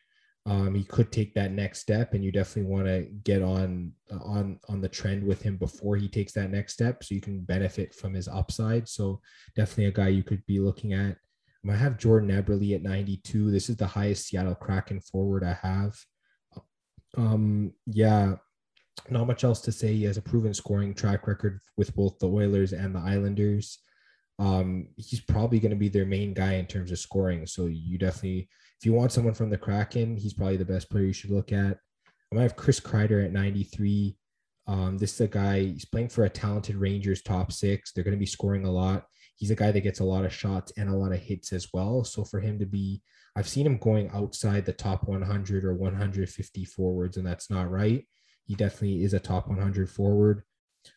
Um, he could take that next step, and you definitely want to get on uh, on on the trend with him before he takes that next step, so you can benefit from his upside. So definitely a guy you could be looking at. I have Jordan Eberle at 92. This is the highest Seattle Kraken forward I have. Um, yeah, not much else to say. He has a proven scoring track record with both the Oilers and the Islanders. Um, he's probably going to be their main guy in terms of scoring. So you definitely, if you want someone from the Kraken, he's probably the best player you should look at. I might have Chris Kreider at 93. Um, this is a guy, he's playing for a talented Rangers top six. They're going to be scoring a lot. He's a guy that gets a lot of shots and a lot of hits as well. So for him to be I've seen him going outside the top 100 or 150 forwards, and that's not right. He definitely is a top 100 forward.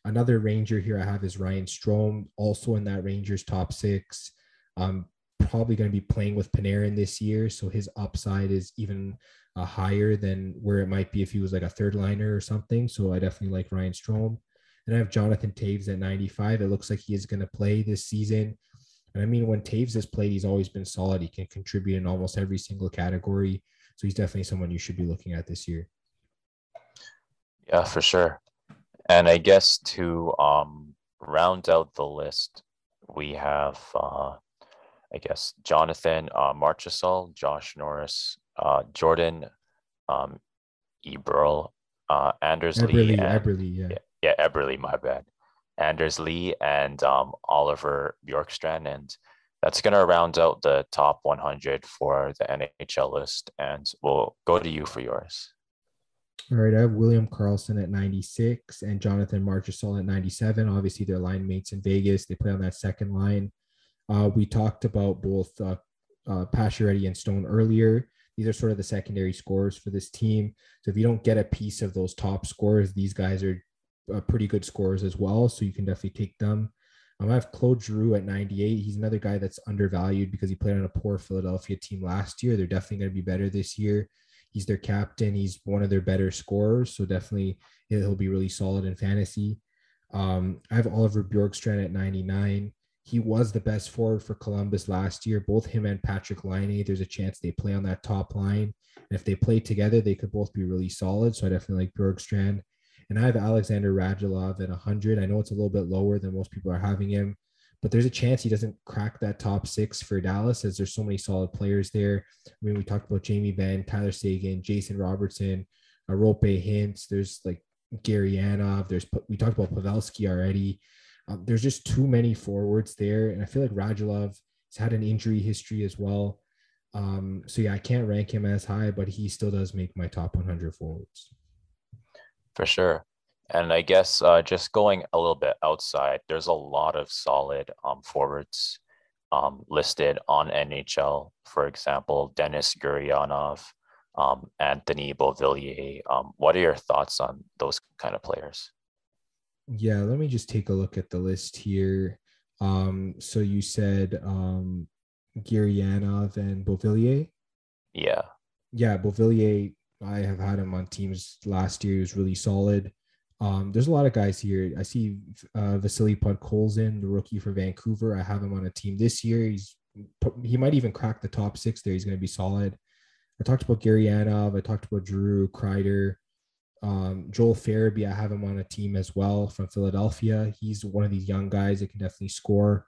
Another Ranger here I have is Ryan Strome, also in that Rangers top six. Um, probably going to be playing with Panarin this year, so his upside is even uh, higher than where it might be if he was like a third liner or something. So I definitely like Ryan Strome. And I have Jonathan Toews at 95. It looks like he is going to play this season. And I mean, when Toews has played, he's always been solid. He can contribute in almost every single category. So he's definitely someone you should be looking at this year. Yeah, for sure. And I guess to um, round out the list, we have, uh, I guess, Jonathan uh, Marchessault, Josh Norris, uh, Jordan um, Eberle, uh, Anders Eberle, Lee. And, Eberle, yeah. yeah. Yeah, Eberle, my bad. Anders Lee and um, Oliver Bjorkstrand. And that's going to round out the top 100 for the NHL list. And we'll go to you for yours. All right, I have William Karlsson at 96 and Jonathan Marchessault at 97. Obviously, they're line mates in Vegas. They play on that second line. Uh, we talked about both uh, uh, Pacioretty and Stone earlier. These are sort of the secondary scores for this team. So if you don't get a piece of those top scores, these guys are uh, pretty good scores as well. So you can definitely take them. Um, I have Claude Giroux at 98. He's another guy that's undervalued because he played on a poor Philadelphia team last year. They're definitely going to be better this year. He's their captain. He's one of their better scorers. So definitely he'll be really solid in fantasy. Um, I have Oliver Bjorkstrand at 99. He was the best forward for Columbus last year. Both him and Patrik Laine, there's a chance they play on that top line. And if they play together, they could both be really solid. So I definitely like Bjorkstrand. And I have Alexander Radulov at 100. I know it's a little bit lower than most people are having him, but there's a chance he doesn't crack that top six for Dallas as there's so many solid players there. I mean, we talked about Jamie Benn, Tyler Seguin, Jason Robertson, Roope Hintz. There's like Gurianov. There's we talked about Pavelski already. Um, there's just too many forwards there, and I feel like Radulov has had an injury history as well. Um, so yeah, I can't rank him as high, but he still does make my top 100 forwards. For sure. And I guess uh, just going a little bit outside, there's a lot of solid um, forwards um, listed on NHL. For example, Denis Gurianov, um, Anthony Beauvillier. Um, what are your thoughts on those kind of players? Yeah, let me just take a look at the list here. Um, so you said um, Gurianov and Beauvillier? Yeah. Yeah, Beauvillier I have had him on teams last year. He was really solid. Um, there's a lot of guys here. I see uh, Vasily Podkolzin, the rookie for Vancouver. I have him on a team this year. He's he might even crack the top six there. He's going to be solid. I talked about Gurianov. I talked about Drew Kreider. Um, Joel Farabee, I have him on a team as well from Philadelphia. He's one of these young guys that can definitely score.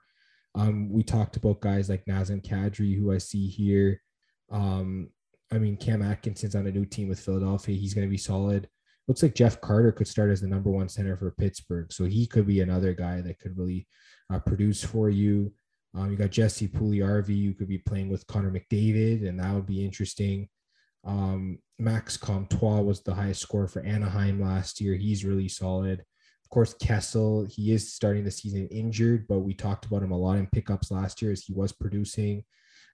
Um, we talked about guys like Nazem Kadri, who I see here. Um, I mean, Cam Atkinson's on a new team with Philadelphia. He's going to be solid. Looks like Jeff Carter could start as the number one center for Pittsburgh. So he could be another guy that could really uh, produce for you. Um, you got Jesse Puljujarvi. You could be playing with Connor McDavid, and that would be interesting. Um, Max Comtois was the highest score for Anaheim last year. He's really solid. Of course, Kessel, he is starting the season injured, but we talked about him a lot in pickups last year as he was producing.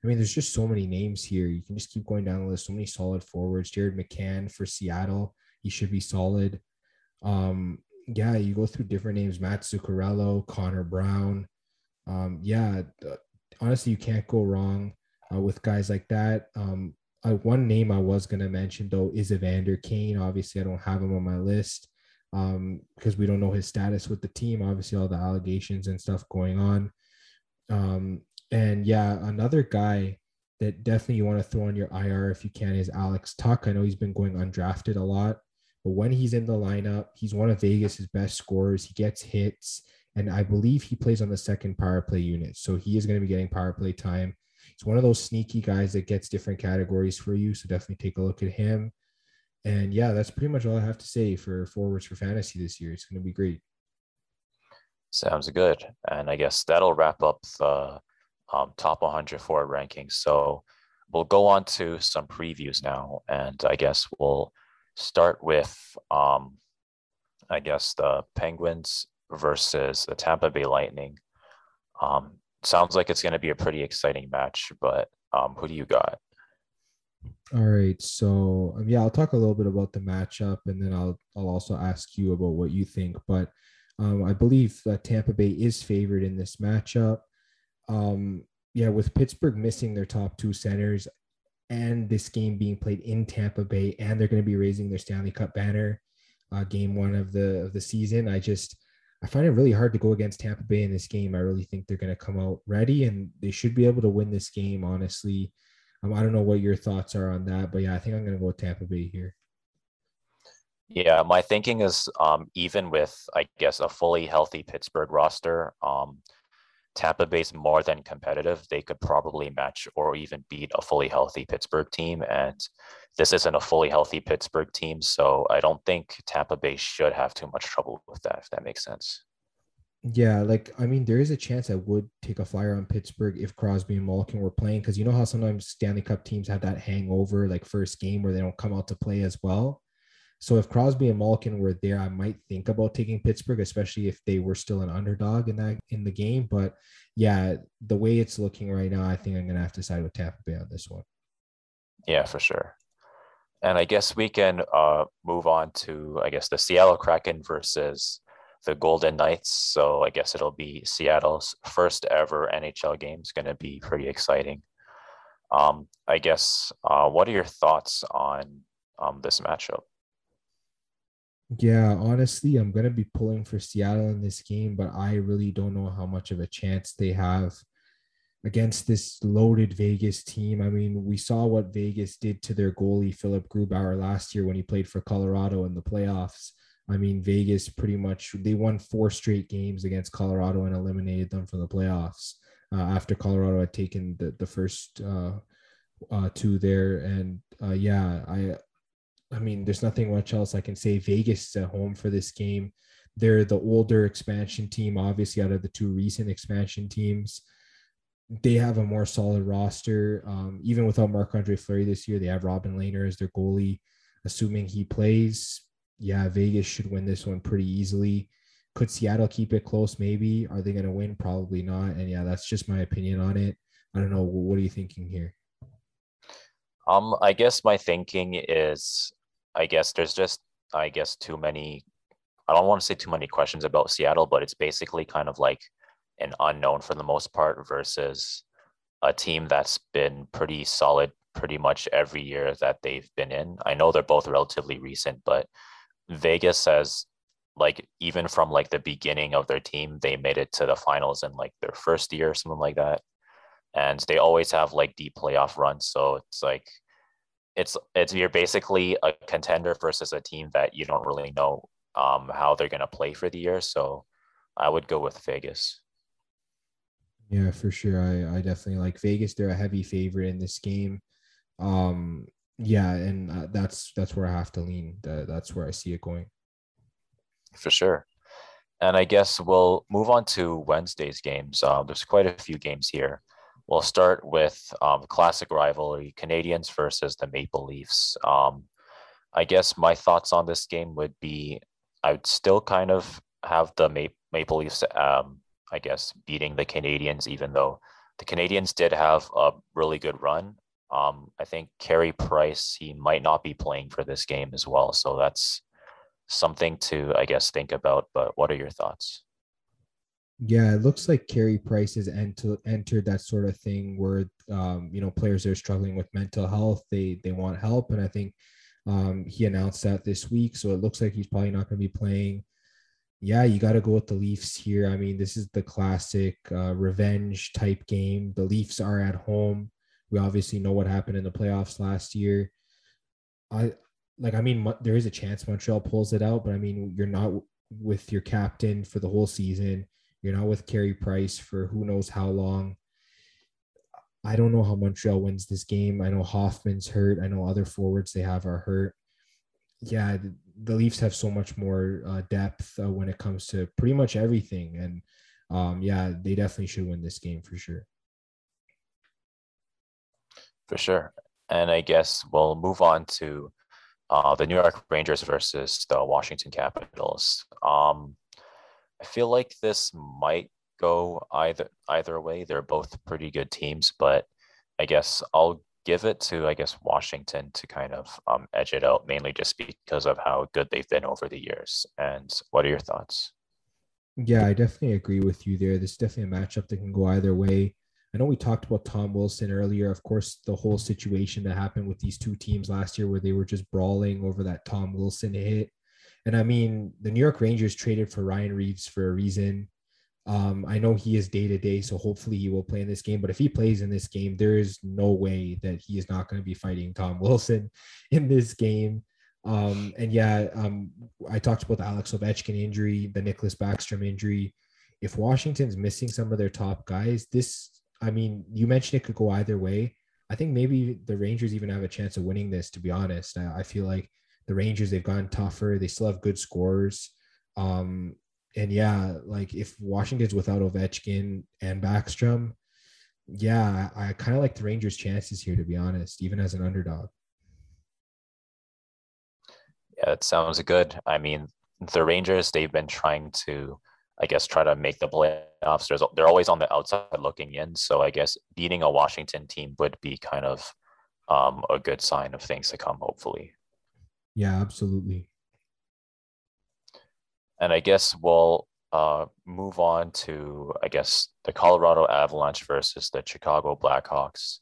I mean, there's just so many names here. You can just keep going down the list. So many solid forwards. Jared McCann for Seattle, he should be solid. Um, yeah, you go through different names: Matt Zuccarello, Connor Brown. Um, yeah, honestly, you can't go wrong uh, with guys like that. Um, uh, one name I was going to mention though is Evander Kane. Obviously, I don't have him on my list um, because we don't know his status with the team. Obviously, all the allegations and stuff going on. Um, and yeah, another guy that definitely you want to throw on your IR if you can is Alex Tuch. I know he's been going undrafted a lot, but when he's in the lineup, he's one of Vegas's best scorers. He gets hits, and I believe he plays on the second power play unit, so he is going to be getting power play time. He's one of those sneaky guys that gets different categories for you. So definitely take a look at him. And yeah, that's pretty much all I have to say for forwards for fantasy this year. It's going to be great. Sounds good. And I guess that'll wrap up the um, top 100 forward rankings. So we'll go on to some previews now. And I guess we'll start with, um, I guess, the Penguins versus the Tampa Bay Lightning. Um, sounds like it's going to be a pretty exciting match, but um, who do you got? All right, so um, yeah, I'll talk a little bit about the matchup, and then I'll I'll also ask you about what you think. But um, I believe that Tampa Bay is favored in this matchup. Um, yeah, with Pittsburgh missing their top two centers, and this game being played in Tampa Bay, and they're going to be raising their Stanley Cup banner, uh, game one of the of the season. I just I find it really hard to go against Tampa Bay in this game. I really think they're going to come out ready and they should be able to win this game, honestly. Um, I don't know what your thoughts are on that, but yeah, I think I'm going to go with Tampa Bay here. Yeah, my thinking is um, even with, I guess, a fully healthy Pittsburgh roster, um, Tampa Bay's more than competitive. They could probably match or even beat a fully healthy Pittsburgh team. And this isn't a fully healthy Pittsburgh team. So I don't think Tampa Bay should have too much trouble with that, if that makes sense. Yeah, like I mean, there is a chance I would take a flyer on Pittsburgh if Crosby and Malkin were playing because you know how sometimes Stanley Cup teams have that hangover, like first game where they don't come out to play as well. So if Crosby and Malkin were there, I might think about taking Pittsburgh, especially if they were still an underdog in that in the game. But yeah, the way it's looking right now, I think I'm gonna have to side with Tampa Bay on this one. Yeah, for sure. And I guess we can uh, move on to I guess the Seattle Kraken versus the Golden Knights. So I guess it'll be Seattle's first ever NHL game. It's to be pretty exciting. Um, I guess uh, what are your thoughts on um, this matchup? Yeah, honestly, I'm gonna be pulling for Seattle in this game, but I really don't know how much of a chance they have against this loaded Vegas team. I mean, we saw what Vegas did to their goalie Philipp Grubauer last year when he played for Colorado in the playoffs. I mean, Vegas pretty much they won four straight games against Colorado and eliminated them from the playoffs uh, after Colorado had taken the the first uh, uh, two there. And uh, yeah, I I mean, there's nothing much else I can say. Vegas is at home for this game. They're the older expansion team, obviously, out of the two recent expansion teams. They have a more solid roster. Um, even without Marc Andre Fleury this year, they have Robin Lehner as their goalie. Assuming he plays, yeah, Vegas should win this one pretty easily. Could Seattle keep it close? Maybe. Are they going to win? Probably not. And yeah, that's just my opinion on it. I don't know. What are you thinking here? Um, I guess my thinking is I guess there's just I guess too many. I don't want to say too many questions about Seattle, but it's basically kind of like an unknown for the most part versus a team that's been pretty solid pretty much every year that they've been in. I know they're both relatively recent, but Vegas has like even from like the beginning of their team, they made it to the finals in like their first year or something like that. And they always have like deep playoff runs. So it's like it's it's you're basically a contender versus a team that you don't really know um, how they're going to play for the year. So I would go with Vegas. Yeah, for sure. I, I definitely like Vegas. They're a heavy favorite in this game. Um, Yeah, and uh, that's that's where I have to lean. that's where I see it going. For sure. And I guess we'll move on to Wednesday's games. Uh, there's quite a few games here. We'll start with um, classic rivalry Canadiens versus the Maple Leafs. Um, I guess my thoughts on this game would be I would still kind of have the Ma- Maple Leafs, um, I guess, beating the Canadiens, even though the Canadiens did have a really good run. Um, I think Carey Price, he might not be playing for this game as well. So that's something to, I guess, think about. But what are your thoughts? Yeah, it looks like Carey Price has enter, entered that sort of thing where um, you know players are struggling with mental health. They they want help, and I think um, he announced that this week. So it looks like he's probably not going to be playing. Yeah, you got to go with the Leafs here. I mean, this is the classic uh, revenge type game. The Leafs are at home. We obviously know what happened in the playoffs last year. I like. I mean, there is a chance Montreal pulls it out, but I mean, you're not with your captain for the whole season. You're not with Carey Price for who knows how long. I don't know how Montreal wins this game. I know Hoffman's hurt. I know other forwards they have are hurt. Yeah, the, Leafs have so much more uh, depth uh, when it comes to pretty much everything, and um, yeah, they definitely should win this game for sure. For sure, and I guess we'll move on to uh, the New York Rangers versus the Washington Capitals. Um, I feel like this might go either either way. They're both pretty good teams, but I guess I'll give it to I guess Washington to kind of um, edge it out, mainly just because of how good they've been over the years. And what are your thoughts? Yeah, I definitely agree with you there. This is definitely a matchup that can go either way. I know we talked about Tom Wilson earlier. Of course, the whole situation that happened with these two teams last year where they were just brawling over that Tom Wilson hit. And I mean, the New York Rangers traded for Ryan Reaves for a reason. Um, I know he is day to day, so hopefully he will play in this game. But if he plays in this game, there is no way that he is not going to be fighting Tom Wilson in this game. Um, and yeah, um, I talked about the Alex Ovechkin injury, the Nicklas Backstrom injury. If Washington's missing some of their top guys, this, I mean, you mentioned it could go either way. I think maybe the Rangers even have a chance of winning this, to be honest. I, I feel like the Rangers, they've gotten tougher. They still have good scores. Um, and yeah, like if Washington's without Ovechkin and Backstrom, yeah, I, I kind of like the Rangers' chances here, to be honest, even as an underdog. Yeah, it sounds good. I mean, the Rangers, they've been trying to, I guess, try to make the playoffs. There's, they're always on the outside looking in. So I guess beating a Washington team would be kind of um, a good sign of things to come, hopefully. Yeah, absolutely. And I guess we'll uh, move on to, I guess, the Colorado Avalanche versus the Chicago Blackhawks.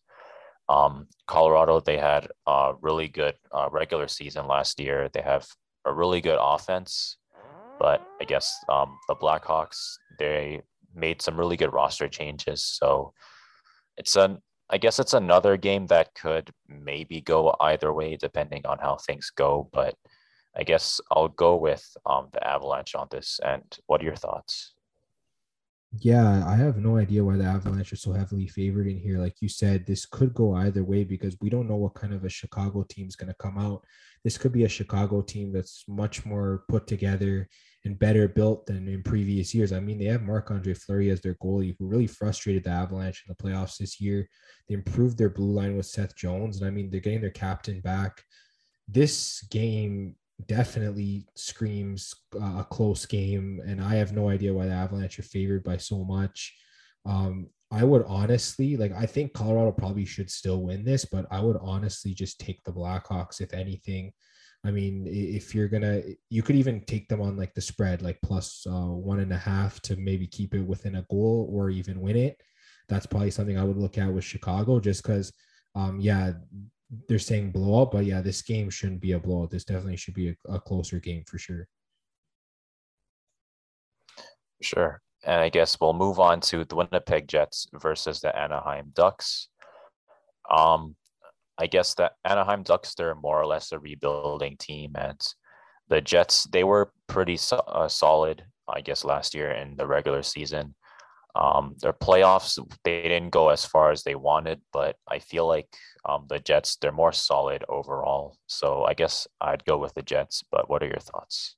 Um, Colorado, they had a really good uh, regular season last year. They have a really good offense, but I guess um, the Blackhawks, they made some really good roster changes. So it's an, I guess it's another game that could maybe go either way depending on how things go. But I guess I'll go with um, the Avalanche on this. And what are your thoughts? Yeah, I have no idea why the Avalanche are so heavily favored in here. Like you said, this could go either way because we don't know what kind of a Chicago team is going to come out. This could be a Chicago team that's much more put together and better built than in previous years. I mean, they have Marc Andre Fleury as their goalie, who really frustrated the Avalanche in the playoffs this year. They improved their blue line with Seth Jones, and I mean, they're getting their captain back. This game definitely screams uh, a close game, and I have no idea why the Avalanche are favored by so much. Um, I would honestly like. I think Colorado probably should still win this, but I would honestly just take the Blackhawks if anything. I mean, if you're gonna, you could even take them on like the spread, like plus uh, one and a half to maybe keep it within a goal or even win it. That's probably something I would look at with Chicago, just because, um, yeah, they're saying blowout, but yeah, this game shouldn't be a blowout. This definitely should be a, a closer game for sure. Sure. And I guess we'll move on to the Winnipeg Jets versus the Anaheim Ducks. Um, I guess the Anaheim Ducks, they're more or less a rebuilding team. And the Jets, they were pretty so- uh, solid, I guess, last year in the regular season. Um, their playoffs, they didn't go as far as they wanted, but I feel like um, the Jets, they're more solid overall. So I guess I'd go with the Jets. But what are your thoughts?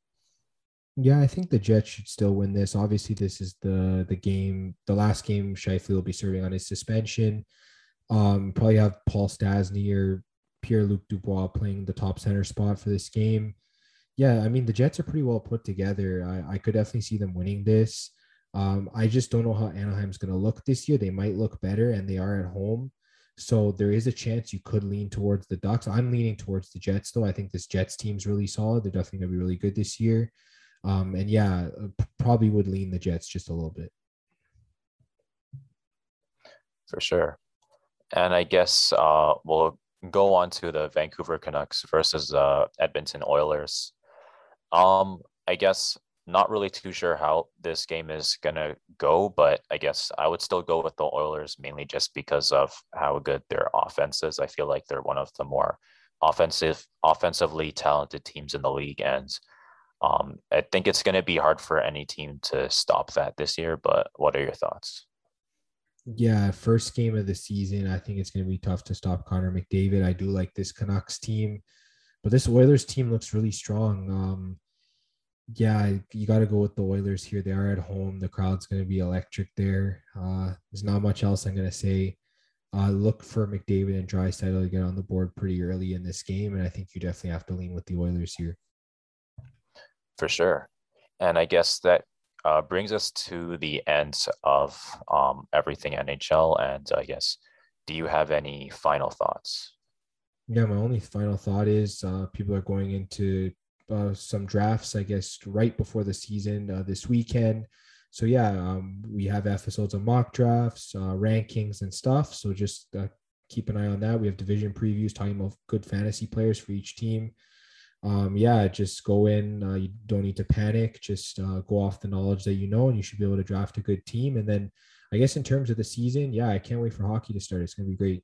Yeah, I think the Jets should still win this. Obviously, this is the the game, the last game Scheifele will be serving on his suspension. Um, probably have Paul Stastny or Pierre Luc Dubois playing the top center spot for this game. Yeah, I mean the Jets are pretty well put together. I, I could definitely see them winning this. Um, I just don't know how Anaheim's going to look this year. They might look better, and they are at home, so there is a chance you could lean towards the Ducks. I'm leaning towards the Jets, though. I think this Jets team's really solid. They're definitely going to be really good this year. Um, and yeah, uh, probably would lean the Jets just a little bit. For sure. And I guess uh, we'll go on to the Vancouver Canucks versus uh, Edmonton Oilers. Um, I guess not really too sure how this game is gonna go, but I guess I would still go with the Oilers mainly just because of how good their offense is. I feel like they're one of the more offensive, offensively talented teams in the league, and um, I think it's to be hard for any team to stop that this year. But what are your thoughts? Yeah, first game of the season, I think it's going to be tough to stop Connor McDavid. I do like this Canucks team, but this Oilers team looks really strong. Um, yeah, you got to go with the Oilers here. They are at home. The crowd's going to be electric there. Uh, there's not much else I'm going to say. Uh, look for McDavid and Draisaitl to get on the board pretty early in this game, and I think you definitely have to lean with the Oilers here. For sure. And I guess that uh, brings us to the end of um, everything NHL. And I guess, do you have any final thoughts? Yeah, my only final thought is uh, people are going into uh, some drafts, I guess, right before the season uh, this weekend. So yeah, um, we have episodes of mock drafts, uh, rankings, and stuff. So just uh, keep an eye on that. We have division previews talking about good fantasy players for each team um, yeah, just go in. Uh, you don't need to panic. Just uh, go off the knowledge that you know, and you should be able to draft a good team. And then, I guess in terms of the season, yeah, I can't wait for hockey to start. It's going to be great.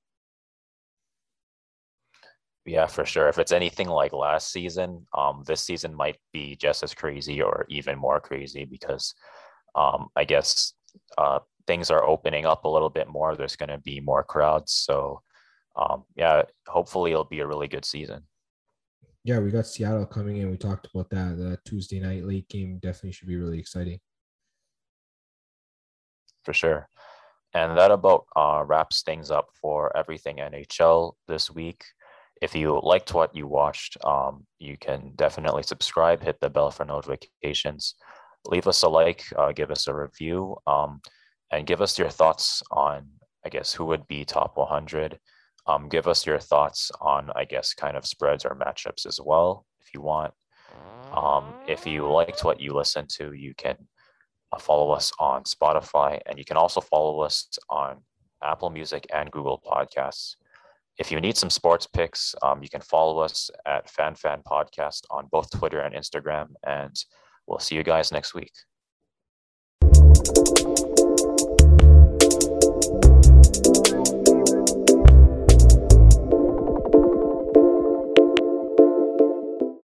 Yeah, for sure. If it's anything like last season, um, this season might be just as crazy or even more crazy because um, I guess uh, things are opening up a little bit more. There's going to be more crowds. So, um, yeah, hopefully it'll be a really good season yeah, we got Seattle coming in. We talked about that. Tuesday night late game definitely should be really exciting. For sure. And that about uh, wraps things up for everything NHL this week. If you liked what you watched, um, you can definitely subscribe, hit the bell for notifications, leave us a like, uh, give us a review, um, and give us your thoughts on, I guess, who would be top 100 um, give us your thoughts on, I guess, kind of spreads or matchups as well, if you want. Um, if you liked what you listened to, you can uh, follow us on Spotify, and you can also follow us on Apple Music and Google Podcasts. If you need some sports picks, um, you can follow us at FanFan Podcast on both Twitter and Instagram, and we'll see you guys next week.